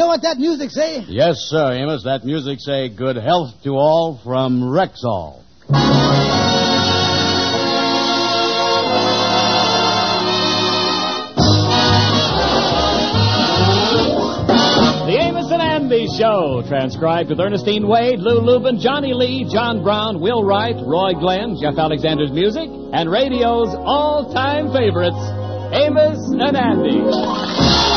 know what that music say? Yes, sir, Amos. That music say good health to all from Rexall. The Amos and Andy Show, transcribed with Ernestine Wade, Lou Lubin, Johnny Lee, John Brown, Will Wright, Roy Glenn, Jeff Alexander's music, and radio's all-time favorites, Amos and Andy.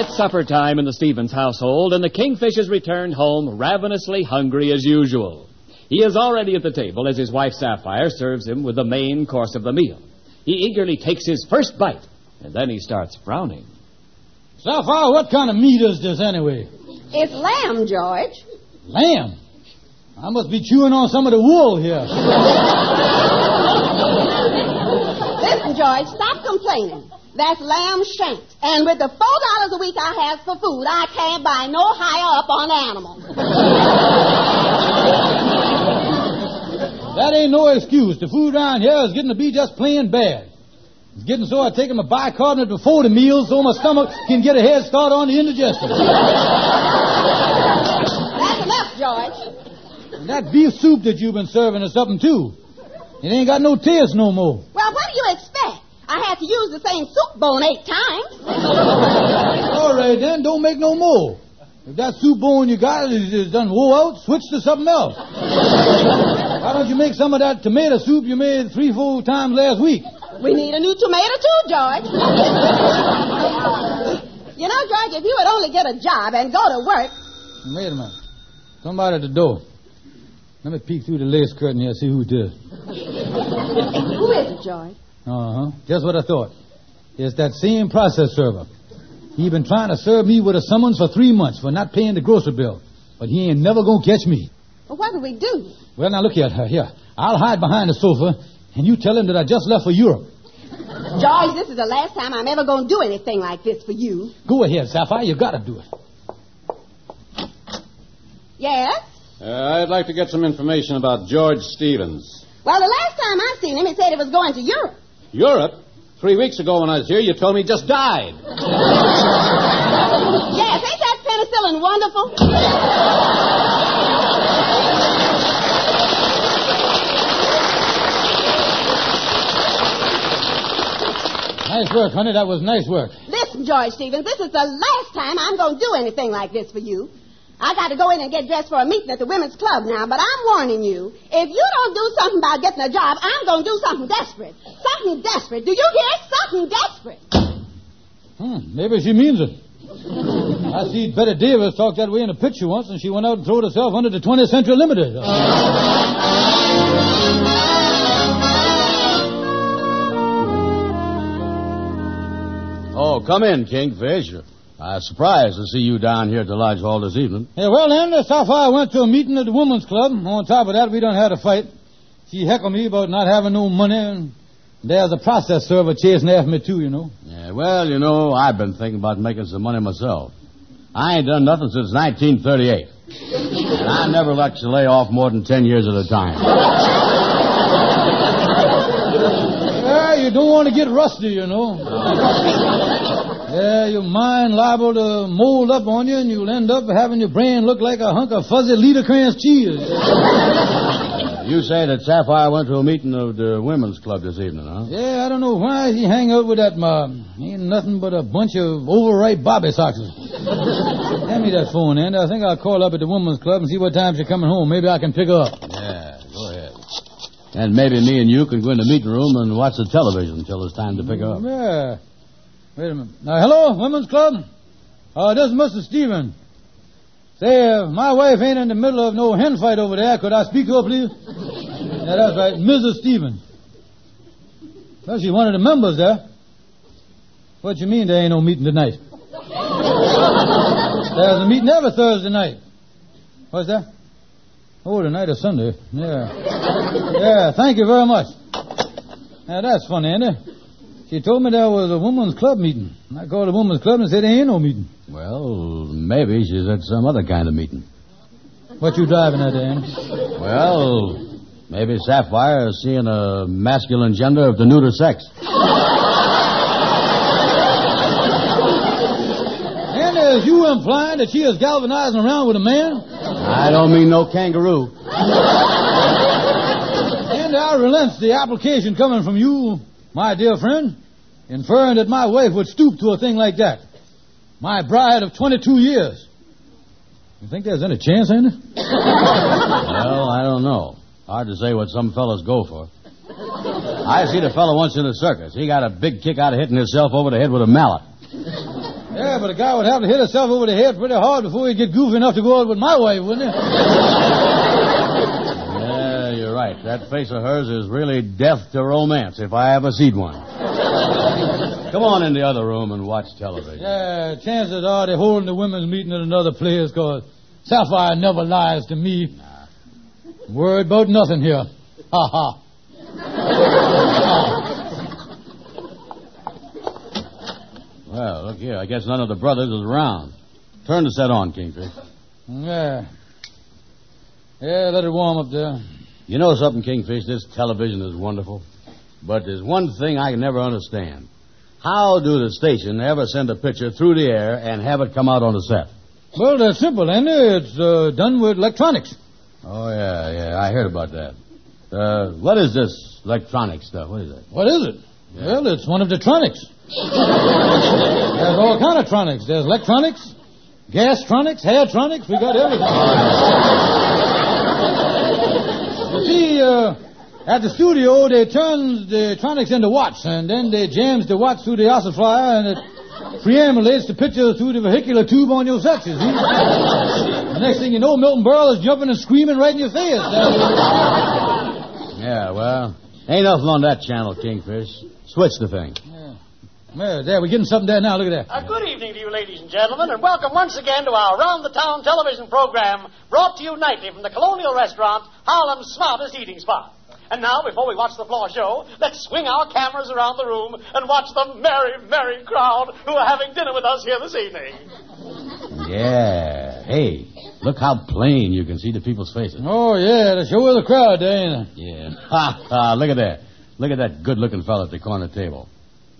It's supper time in the Stevens household, and the Kingfish has returned home ravenously hungry as usual. He is already at the table as his wife Sapphire serves him with the main course of the meal. He eagerly takes his first bite, and then he starts frowning. Sapphire, what kind of meat is this anyway? It's lamb, George. Lamb. I must be chewing on some of the wool here. Listen, George, stop complaining. That's lamb shanks. And with the four dollars a week I have for food, I can't buy no higher up on animals. That ain't no excuse. The food around here is getting to be just plain bad. It's getting so I take them a bicarbonate before the meal so my stomach can get a head start on the indigestion. That's enough, George. And that beef soup that you've been serving is something too. It ain't got no taste no more. Well, what do you expect? I had to use the same soup bone eight times. All right then, don't make no more. If that soup bone you got is, is done wore out, switch to something else. Why don't you make some of that tomato soup you made three, four times last week? We need a new tomato too, George. you know, George, if you would only get a job and go to work. Wait a minute. Somebody at the door. Let me peek through the lace curtain here, see who it is. Who is it, George? Uh huh. Just what I thought. It's that same process server. He been trying to serve me with a summons for three months for not paying the grocery bill. But he ain't never gonna catch me. Well, what do we do? Well, now look here. Here. I'll hide behind the sofa, and you tell him that I just left for Europe. George, this is the last time I'm ever going to do anything like this for you. Go ahead, Sapphire. You gotta do it. Yes? Uh, I'd like to get some information about George Stevens. Well, the last time I seen him, he said he was going to Europe. Europe? Three weeks ago when I was here, you told me he just died. Yes, ain't that penicillin wonderful? Nice work, honey. That was nice work. Listen, George Stevens, this is the last time I'm going to do anything like this for you. I got to go in and get dressed for a meeting at the women's club now, but I'm warning you. If you don't do something about getting a job, I'm going to do something desperate. Something desperate. Do you hear? Something desperate. Hmm, maybe she means it. I see Bette Davis talk that way in a picture once, and she went out and threw herself under the 20th Century Limited. Oh, come in, Kingfish. I'm surprised to see you down here at the Lodge Hall this evening. Yeah, well, then, how far I went to a meeting at the women's club. On top of that, we done had a fight. She heckled me about not having no money, and there's a process server chasing after me, too, you know. Yeah, well, you know, I've been thinking about making some money myself. I ain't done nothing since 1938. and I never like to lay off more than 10 years at a time. Yeah, you don't want to get rusty, you know. Yeah, your mind liable to mold up on you, and you'll end up having your brain look like a hunk of fuzzy Liederkranz cheese. You say that Sapphire went to a meeting of the women's club this evening, huh? Yeah, I don't know why he hang out with that mob. Ain't nothing but a bunch of overripe bobby soxes. Hand me that phone, Andy. I think I'll call up at the women's club and see what time she's coming home. Maybe I can pick her up. Yeah, go ahead. And maybe me and you can go in the meeting room and watch the television until it's time to pick her up. Yeah. Wait a minute. Now, hello, women's club? Uh, this is Mr. Steven. Say, uh, my wife ain't in the middle of no hen fight over there. Could I speak to her, please? yeah, that's right. Mrs. Steven. Well, she's one of the members there. What do you mean there ain't no meeting tonight? There's a meeting every Thursday night. What's that? Oh, tonight is Sunday. Yeah. Yeah, thank you very much. Now, that's funny, ain't it? She told me there was a women's club meeting. I called the women's club and said there ain't no meeting. Well, maybe she's at some other kind of meeting. What you driving at, Dan? Well, Maybe Sapphire is seeing a masculine gender of the neuter sex. And is you implying that she is galvanizing around with a man? I don't mean no kangaroo. And I relent the application coming from you, my dear friend, inferring that my wife would stoop to a thing like that. My bride of 22 years. You think there's any chance in it? Well, I don't know. Hard to say what some fellas go for. I seen a fellow once in a circus. He got a big kick out of hitting himself over the head with a mallet. Yeah, but a guy would have to hit himself over the head pretty hard before he'd get goofy enough to go out with my wife, wouldn't he? Right. That face of hers is really death to romance if I ever seen one. Come on in the other room and watch television. Yeah, chances are they're holding the women's meeting at another place because Sapphire never lies to me. Worried about nothing here. Ha ha. Well, look here. I guess none of the brothers is around. Turn the set on, Kingfish. Yeah. Yeah, let it warm up there. You know something, Kingfish? This television is wonderful. But there's one thing I can never understand. How do the station ever send a picture through the air and have it come out on the set? Well, that's simple, Andy. It's uh, done with electronics. Oh, yeah, yeah. I heard about that. Uh, what is this electronic stuff? What is it? What is it? Well, it's one of the tronics. There's all kind of tronics. There's electronics, gas tronics, hair tronics. We got everything. See, uh, at the studio, they turns the tronics into watts, and then they jams the watts through the ossifier, and it preambulates the picture through the vehicular tube on your see. the next thing you know, Milton Berle is jumping and screaming right in your face. Yeah, well, ain't nothing on that channel, Kingfish. Switch the thing. There, there, we're getting something there now. Look at that. Uh, good evening to you, ladies and gentlemen, and welcome once again to our Round the Town television program brought to you nightly from the Colonial Restaurant, Harlem's smartest eating spot. And now, before we watch the floor show, let's swing our cameras around the room and watch the merry, merry crowd who are having dinner with us here this evening. Yeah. Hey, look how plain you can see the people's faces. Oh, yeah, the show of the crowd, there, ain't it? Yeah. Ha, ha, look at that. Look at that good-looking fellow at the corner table.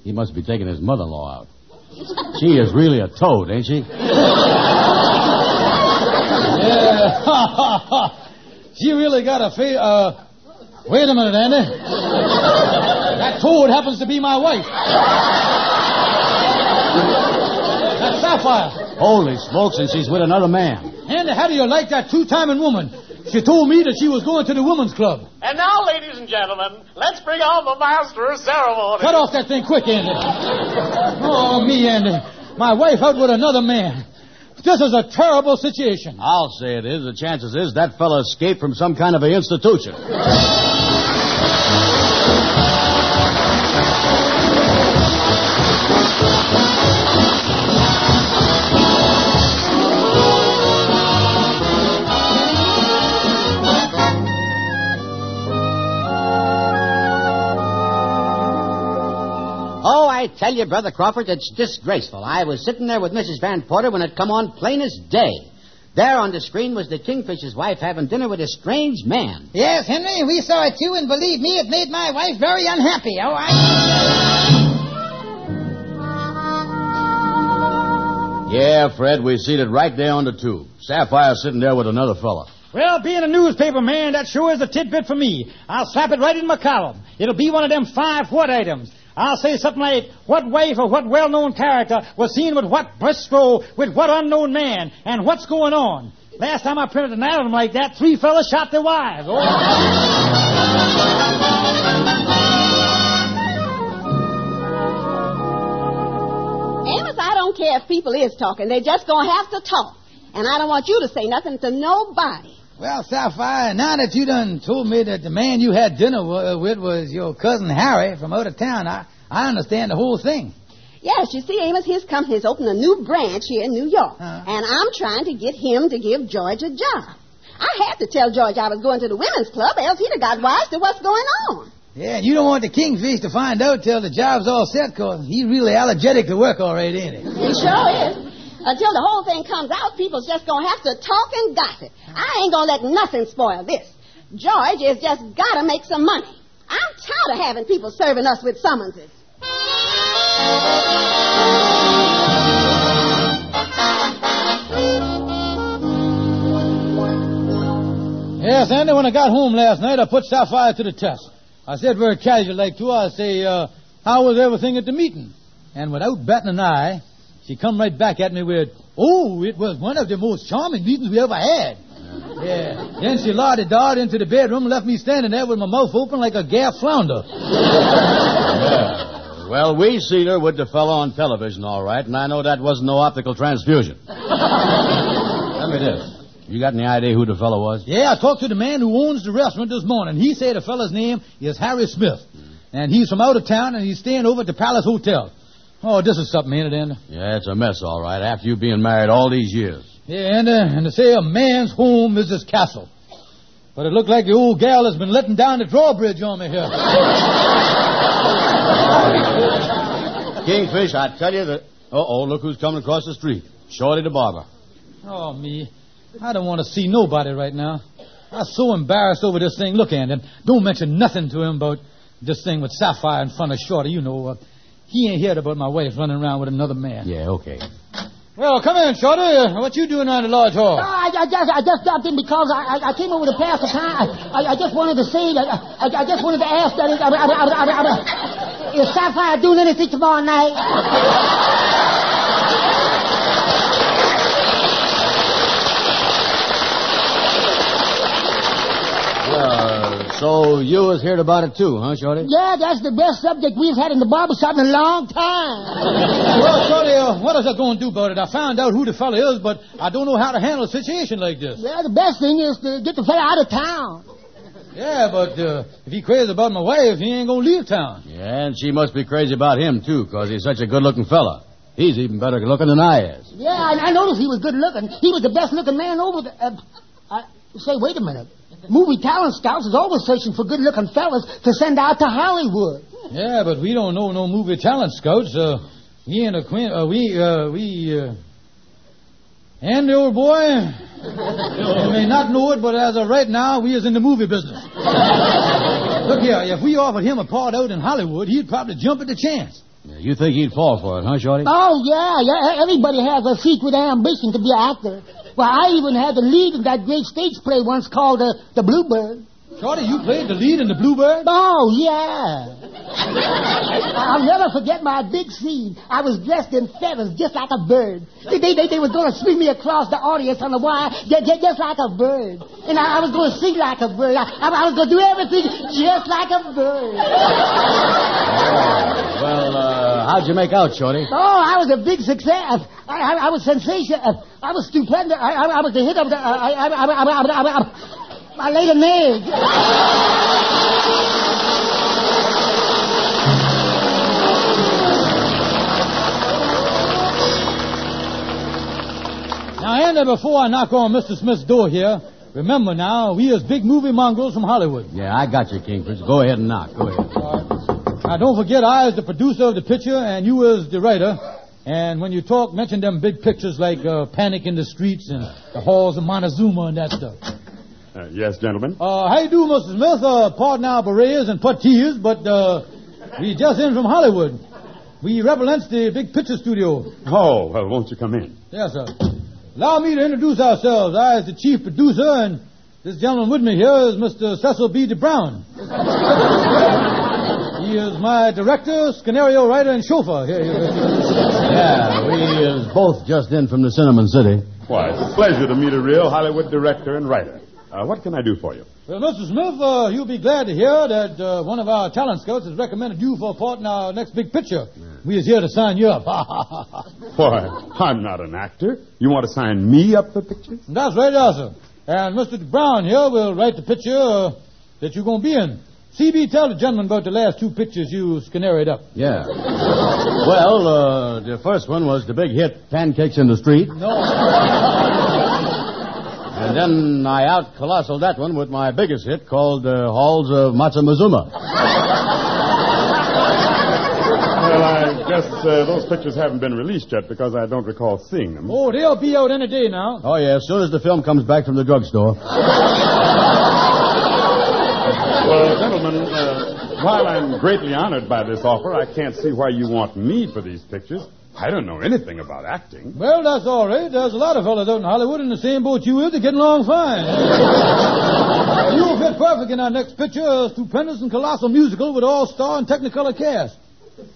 He must be taking his mother-in-law out. She is really a toad, ain't she? Yeah. she really got a face. Uh, wait a minute, Andy. That toad happens to be my wife. That's Sapphire. Holy smokes, and she's with another man. Andy, how do you like that two-timing woman? She told me that she was going to the women's club. And now, ladies and gentlemen, let's bring on the master of ceremony. Cut off that thing quick, Andy. Oh, me, Andy. My wife out with another man. This is a terrible situation. I'll say it is. The chances is that fellow escaped from some kind of an institution. Tell you, Brother Crawford, it's disgraceful. I was sitting there with Mrs. Van Porter when it come on plain as day. There on the screen was the Kingfisher's wife having dinner with a strange man. Yes, Henry, we saw it too, and believe me, it made my wife very unhappy. Oh, I. Yeah, Fred, we seen it right there on the tube. Sapphire sitting there with another fella. Well, being a newspaper man, that sure is a tidbit for me. I'll slap it right in my column. It'll be one of them five what items. I'll say something like, what wife or what well-known character was seen with what Briscoe with what unknown man, and what's going on. Last time I printed an item like that, three fellas shot their wives. Oh. Amos, I don't care if people is talking. They're just going to have to talk. And I don't want you to say nothing to nobody. Well, Sapphire, now that you done told me that the man you had dinner wa- uh, with was your cousin Harry from out of town, I, I understand the whole thing. Yes, you see, Amos, his company's opened a new branch here in New York. Huh. And I'm trying to get him to give George a job. I had to tell George I was going to the women's club, else he'd have got wise to what's going on. Yeah, and you don't want the kingfish to find out till the job's all set, 'cause he's really allergic to work already, ain't he? He sure is. Until the whole thing comes out, people's just going to have to talk and gossip. I ain't going to let nothing spoil this. George has just got to make some money. I'm tired of having people serving us with summonses. Yes, Andy, when I got home last night, I put Sapphire to the test. I said very casual like to her, I say, uh, how was everything at the meeting? And without batting an eye, she come right back at me with, oh, it was one of the most charming meetings we ever had. Yeah. Then she lowered the dart into the bedroom and left me standing there with my mouth open like a gaff flounder. Well, we seen her with the fellow on television, all right, and I know that wasn't no optical transfusion. Tell me this. You got any idea who the fellow was? Yeah, I talked to the man who owns the restaurant this morning. He said the fellow's name is Harry Smith. And he's from out of town, and he's staying over at the Palace Hotel. Oh, this is something, ain't it, Andy? Yeah, it's a mess, all right, after you being married all these years. Yeah, Andy, and to say a man's home is his castle. But it looked like the old gal has been letting down the drawbridge on me here. Kingfish, I tell you that. Uh oh, look who's coming across the street. Shorty the barber. Oh, me. I don't want to see nobody right now. I'm so embarrassed over this thing. Look, Andy, don't mention nothing to him about this thing with Sapphire in front of Shorty. You know, uh, he ain't heard about my wife running around with another man. Yeah, okay. Well, come in, Shorty. Uh, What you doing out at the lodge hall? I, I just I just dropped in because I I, I came over to pass the time. I, I, I just wanted to say that I, I just wanted to ask that I, I, I, I, I, I, is Sapphire doing anything tomorrow night? So you was heard about it too, huh, Shorty? Yeah, that's the best subject we've had in the barber shop in a long time. Well, Shorty, uh, what is I going to do about it? I found out who the fella is, but I don't know how to handle a situation like this. Well, the best thing is to get the fella out of town. Yeah, but uh, if he crazy about my wife, he ain't going to leave town. Yeah, and she must be crazy about him too, 'cause he's such a good-looking fella. He's even better looking than I is. Yeah, I, I noticed he was good looking. He was the best looking man over the. Uh, I, say, wait a minute. Movie talent scouts is always searching for good looking fellas to send out to Hollywood. Yeah, but we don't know no movie talent scouts. Uh, we ain't acquainted. Uh, we, uh, we, uh... Andy, old boy, you may not know it, but as of right now, we is in the movie business. Look here, if we offered him a part out in Hollywood, he'd probably jump at the chance. Yeah, You think he'd fall for it, huh, Shorty? Oh, yeah, yeah. Everybody has a secret ambition to be an actor. Well, I even had the lead that great stage play once called uh, The Bluebird. Shorty, you played the lead in the Bluebird? Oh, yeah. I'll never forget my big scene. I was dressed in feathers just like a bird. They, they, they, were going to swing me across the audience on the wire just, just, like a bird. And I, I was going to sing like a bird. I, I, was going to do everything just like a bird. Well, uh, how'd you make out, Shorty? Oh, I was a big success. I, I, I was sensation. uh, I was stupendous. I, I, I was the hit of the. I, I, I, I, I, I, I, I, I laid an egg. Now, Andy, before I knock on Mr. Smith's door here, remember now, we is big movie mongrels from Hollywood. Yeah, I got you, Kingfish. Go ahead and knock. Go ahead. Now, don't forget, I is the producer of the picture, and you is the writer. And when you talk, mention them big pictures like uh, Panic in the Streets and The Halls of Montezuma and that stuff. Uh, yes, gentlemen. Uh, how you do, Mr. Smith? Uh, pardon our berets and puttees, but uh, we just in from Hollywood. We represent the big picture studio. Oh, well, won't you come in? Yes, sir. Allow me to introduce ourselves. I is the chief producer, and this gentleman with me here is Mr. Cecil B. DeBrown. he is my director, scenario writer, and chauffeur. Here, here, here. Yeah, we is both just in from the Cinnamon City. Why, it's a pleasure to meet a real Hollywood director and writer. Uh, what can I do for you? Well, Mr. Smith, uh, you'll be glad to hear that uh, one of our talent scouts has recommended you for a part in our next big picture. We is here to sign you up. Why, I'm not an actor. You want to sign me up for pictures? That's right, yes, sir. And Mr. Brown here will write the picture uh, that you're going to be in. CB, tell the gentleman about the last two pictures you scenaried up. Yeah. well, uh, the first one was the big hit, Pancakes in the Street. No. And then I out colossal that one with my biggest hit called uh, Halls of Matsumazuma. Well, I guess uh, those pictures haven't been released yet because I don't recall seeing them. oh, they'll be out any day now. Oh, yeah, as soon as the film comes back from the drugstore. Well, gentlemen, uh, while I'm greatly honored by this offer, I can't see why you want me for these pictures. I don't know anything about acting. Well, that's all right. There's a lot of fellas out in Hollywood in the same boat you is. They're getting along fine. You'll fit perfect in our next picture, a stupendous and colossal musical with all-star and technicolor cast.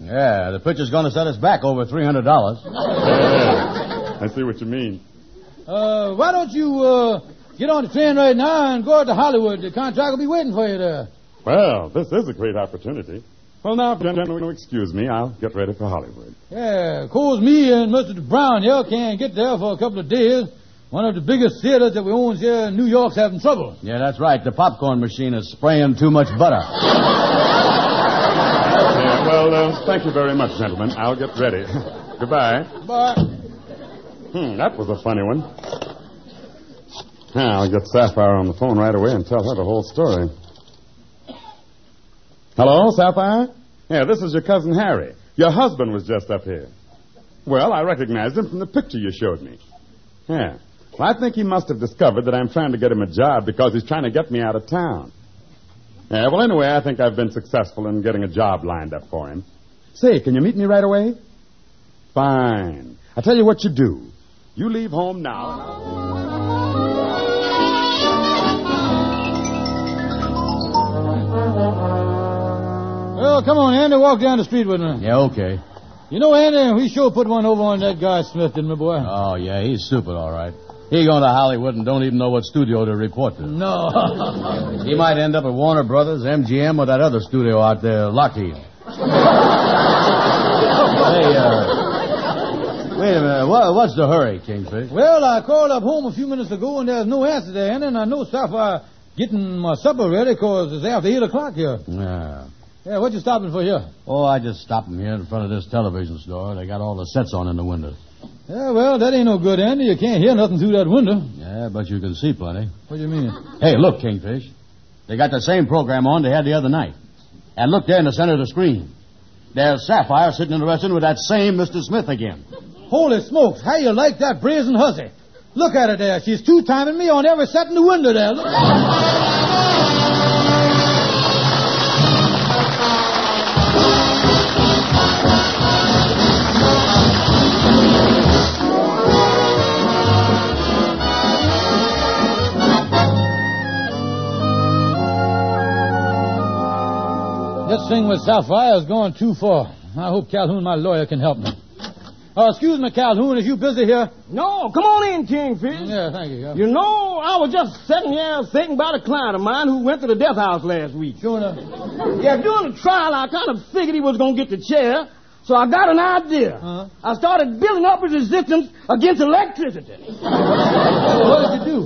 Yeah, the picture's going to set us back over $300. Yeah, I see what you mean. Uh, why don't you uh, get on the train right now and go out to Hollywood? The contract will be waiting for you there. Well, this is a great opportunity. Well, now, gentlemen will excuse me, I'll get ready for Hollywood. Yeah, of course, me and Mr. Brown here can't get there for a couple of days. One of the biggest theaters that we own here in New York's having trouble. Yeah, that's right. The popcorn machine is spraying too much butter. Yeah, well, uh, thank you very much, gentlemen. I'll get ready. Goodbye. But Hmm, that was a funny one. Now, I'll get Sapphire on the phone right away and tell her the whole story. Hello, Sapphire? Yeah, this is your cousin Harry. Your husband was just up here. Well, I recognized him from the picture you showed me. Yeah. Well, I think he must have discovered that I'm trying to get him a job because he's trying to get me out of town. Yeah, well, anyway, I think I've been successful in getting a job lined up for him. Say, can you meet me right away? Fine. I'll tell you what you do. You leave home now. Well, come on, Andy, walk down the street with me. Yeah, okay. You know, Andy, we sure put one over on that guy Smith, didn't we, boy? Oh, yeah, he's stupid, all right. He going to Hollywood and don't even know what studio to report to. No. He might end up at Warner Brothers, MGM, or that other studio out there, Lockheed. hey, uh, wait a minute. What, what's the hurry, Kingfish? well, I called up home a few minutes ago, and there's no answer there, Andy, and I know Sapphire getting my supper ready, because it's after 8 o'clock here. Yeah. Yeah, what you stopping for here? Oh, I just stopped here in front of this television store. They got all the sets on in the window. Yeah, well, that ain't no good, Andy. You can't hear nothing through that window. Yeah, but you can see plenty. What do you mean? Hey, look, Kingfish. They got the same program on they had the other night. And look there in the center of the screen. There's Sapphire sitting in the restaurant with that same Mr. Smith again. Holy smokes, how you like that brazen hussy? Look at her there. She's two-timing me on every set in the window there. This thing with Sapphire is going too far. I hope Calhoun, my lawyer, can help me. Uh, excuse me, Calhoun, is you busy here? No, come on in, Kingfish. Yeah, thank you. Yeah. You know, I was just sitting here thinking about a client of mine who went to the death house last week. Sure enough. Yeah, during the trial, I kind of figured he was going to get the chair, so I got an idea. Uh-huh. I started building up his resistance against electricity. what did you do?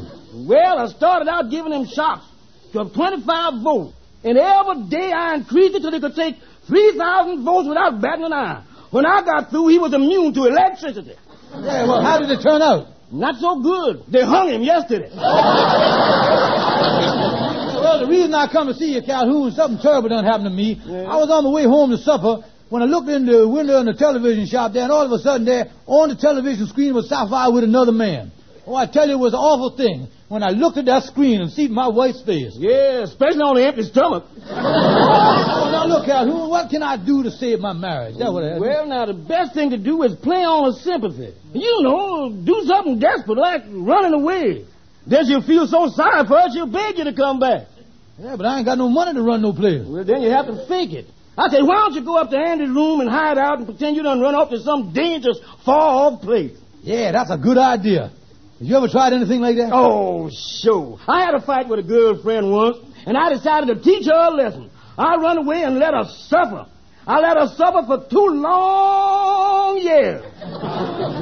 Well, I started out giving him shocks to 25 volts, and every day I increased it till he could take 3,000 volts without batting an eye. When I got through, he was immune to electricity. Yeah, well, how did it turn out? Not so good. They hung him yesterday. Well, the reason I come to see you, Calhoun, something terrible done happened to me. I was on my way home to supper when I looked in the window in the television shop there, and all of a sudden there, on the television screen was Sapphire with another man. Oh, I tell you, it was an awful thing when I looked at that screen and see my wife's face. Yeah, especially on the empty stomach. Oh, now look, Calhoun, what can I do to save my marriage? I. Well, now, the best thing to do is play on a sympathy. You know, do something desperate like running away. Then she'll feel so sorry for her, she'll beg you to come back. Yeah, but I ain't got no money to run no place. Well, then you have to fake it. I say, why don't you go up to Andy's room and hide out and pretend you done run off to some dangerous, far-off place? Yeah, that's a good idea. Have you ever tried anything like that? Oh, sure. I had a fight with a girlfriend once, and I decided to teach her a lesson. I run away and let her suffer. I let her suffer for two long years.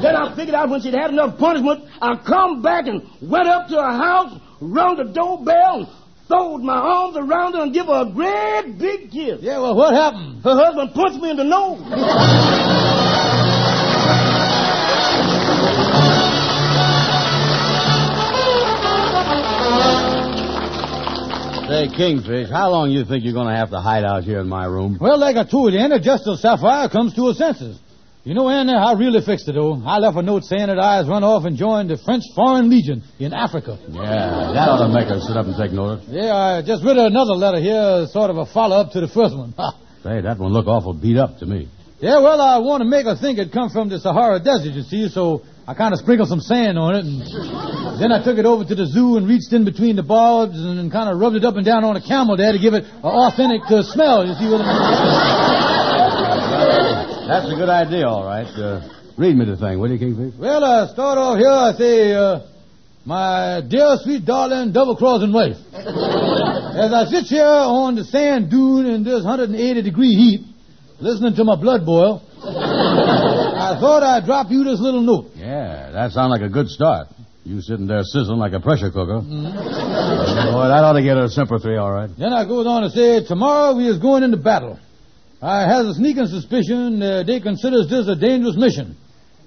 then I figured out when she'd had enough punishment, I'd come back and went up to her house, rung the doorbell, and throwed my arms around her and give her a great big kiss. Yeah, well, what happened? Her husband punched me in the nose. Say, Kingfish, how long you think you're going to have to hide out here in my room? Well, like I told you, Anna, just till Sapphire comes to her senses. You know, Andy, I really fixed it, though. I left a note saying that I was run off and joined the French Foreign Legion in Africa. Yeah, that ought to make her sit up and take notice. Yeah, I just read another letter here, sort of a follow-up to the first one. Say, that one look awful beat up to me. Yeah, well, I want to make her think it come from the Sahara Desert, you see, so I kind of sprinkled some sand on it, and then I took it over to the zoo and reached in between the barbs and, and kind of rubbed it up and down on a camel there to give it an authentic uh, smell, you see what I mean? That's a good idea, all right. Uh, read me the thing, will you, Kingfish? Well, I start off here, I say, uh, my dear, sweet, darling, double-crossing wife. As I sit here on the sand dune in this 180-degree heat, listening to my blood boil, I thought I'd drop you this little note. Yeah, that sounds like a good start. You sitting there sizzling like a pressure cooker. Mm-hmm. Boy, that ought to get her sympathy, all right. Then I goes on to say, tomorrow we is going into battle. I has a sneaking suspicion uh, they considers this a dangerous mission.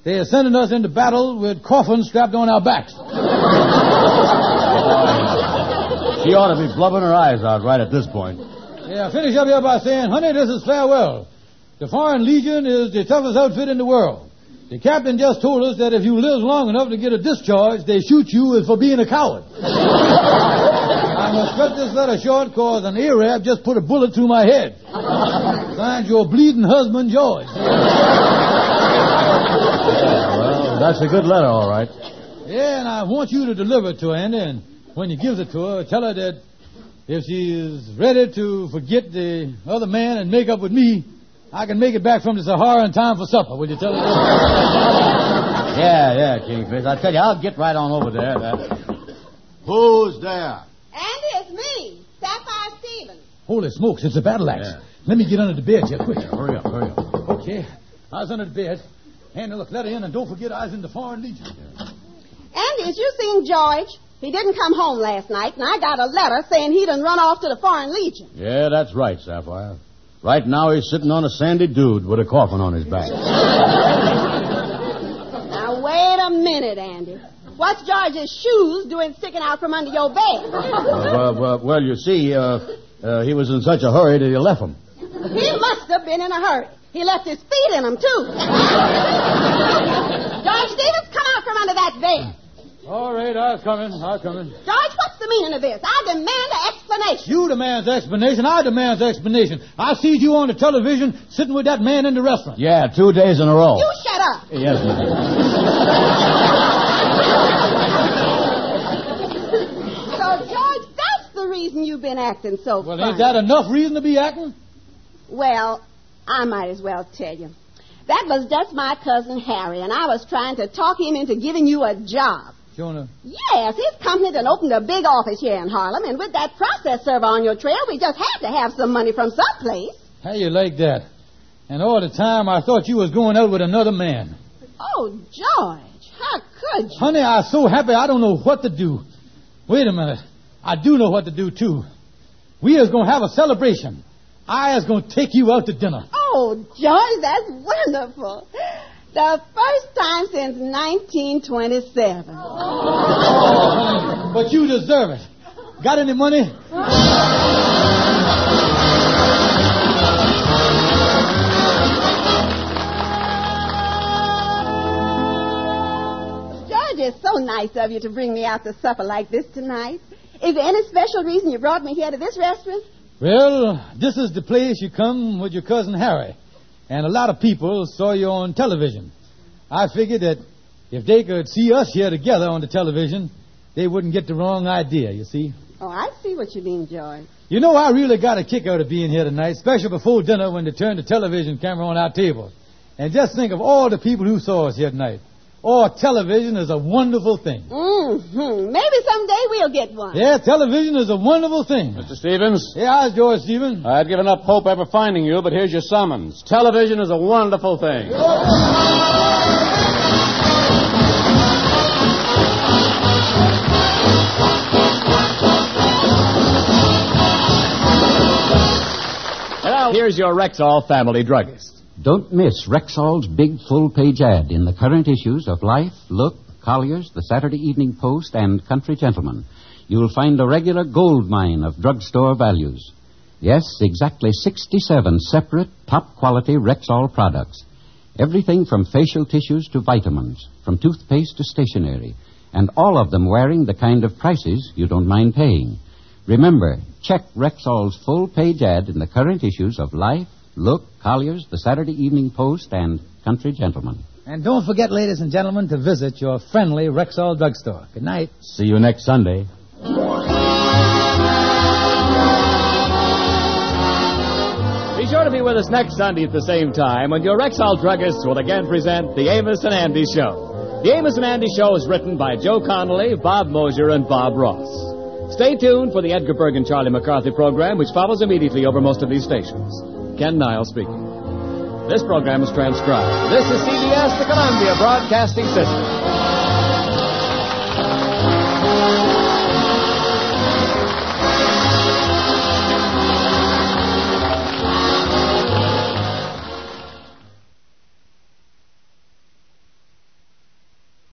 They are sending us into battle with coffins strapped on our backs. she ought to be blubbing her eyes out right at this point. Yeah, finish up here by saying, honey, this is farewell. The Foreign Legion is the toughest outfit in the world. The captain just told us that if you live long enough to get a discharge, they shoot you for being a coward. I must cut this letter short because an Arab just put a bullet through my head. Signed your bleeding husband, George. Well, that's a good letter, all right. Yeah, and I want you to deliver it to her, Andy, and when you give it to her, tell her that if she is ready to forget the other man and make up with me, I can make it back from the Sahara in time for supper. Will you tell her yeah, yeah, Kingfish. I tell you, I'll get right on over there. Who's there? Andy, it's me, Sapphire Stevens. Holy smokes, it's a battle axe. Yeah. Let me get under the bed here, quick. Yeah, hurry up, hurry up. Okay, I was under the bed. Andy, look, let her in, and don't forget I was in the Foreign Legion. Yeah. Andy, has you seen George? He didn't come home last night, and I got a letter saying he done run off to the Foreign Legion. Yeah, that's right, Sapphire. Right now he's sitting on a sandy dude with a coffin on his back. now, wait a minute, Andy. What's George's shoes doing sticking out from under your bed? Uh, well, well, well, you see, uh, uh, he was in such a hurry that he left them. He must have been in a hurry. He left his feet in them, too. George Stevens, come out from under that bed. All right, I was coming. I was coming. George, what's the meaning of this? I demand an explanation. You demand an explanation. I demand an explanation. I see you on the television sitting with that man in the restaurant. Yeah, two days in a row. You shut up. Yes, So, George, that's the reason you've been acting so Well, funny. ain't that enough reason to be acting? Well, I might as well tell you. That was just my cousin Harry, and I was trying to talk him into giving you a job. Jonah. Yes, his company done opened a big office here in Harlem, and with that process server on your trail, we just had to have some money from someplace. How you like that? And all the time I thought you was going out with another man. Oh, George, how could you? Honey, I'm so happy I don't know what to do. Wait a minute. I do know what to do, too. We is going to have a celebration. I is going to take you out to dinner. Oh, George, that's wonderful. The first time since 1927. Oh, but you deserve it. Got any money? George, it's so nice of you to bring me out to supper like this tonight. Is there any special reason you brought me here to this restaurant? Well, this is the place you come with your cousin Harry. And a lot of people saw you on television. I figured that if they could see us here together on the television, they wouldn't get the wrong idea, you see. Oh, I see what you mean, George. You know, I really got a kick out of being here tonight, especially before dinner when they turned the television camera on our table. And just think of all the people who saw us here tonight. Oh, television is a wonderful thing. Mm-hmm. Maybe someday we'll get one. Yeah, television is a wonderful thing. Mr. Stevens? Yeah, how's George Stevens? I'd given up hope ever finding you, but here's your summons. Television is a wonderful thing. Now, here's your Rexall family druggist. Don't miss Rexall's big full page ad in the current issues of Life, Look, Collier's, the Saturday Evening Post, and Country Gentleman. You'll find a regular gold mine of drugstore values. Yes, exactly 67 separate top quality Rexall products. Everything from facial tissues to vitamins, from toothpaste to stationery, and all of them wearing the kind of prices you don't mind paying. Remember, check Rexall's full page ad in the current issues of Life, Look, Collier's, the Saturday Evening Post, and Country Gentleman. And don't forget, ladies and gentlemen, to visit your friendly Rexall drugstore. Good night. See you next Sunday. Be sure to be with us next Sunday at the same time when your Rexall druggists will again present The Amos and Andy Show. The Amos and Andy Show is written by Joe Connelly, Bob Mosher, and Bob Ross. Stay tuned for the Edgar Bergen and Charlie McCarthy program, which follows immediately over most of these stations. Ken Niles speaking. This program is transcribed. This is CBS, the Columbia Broadcasting System.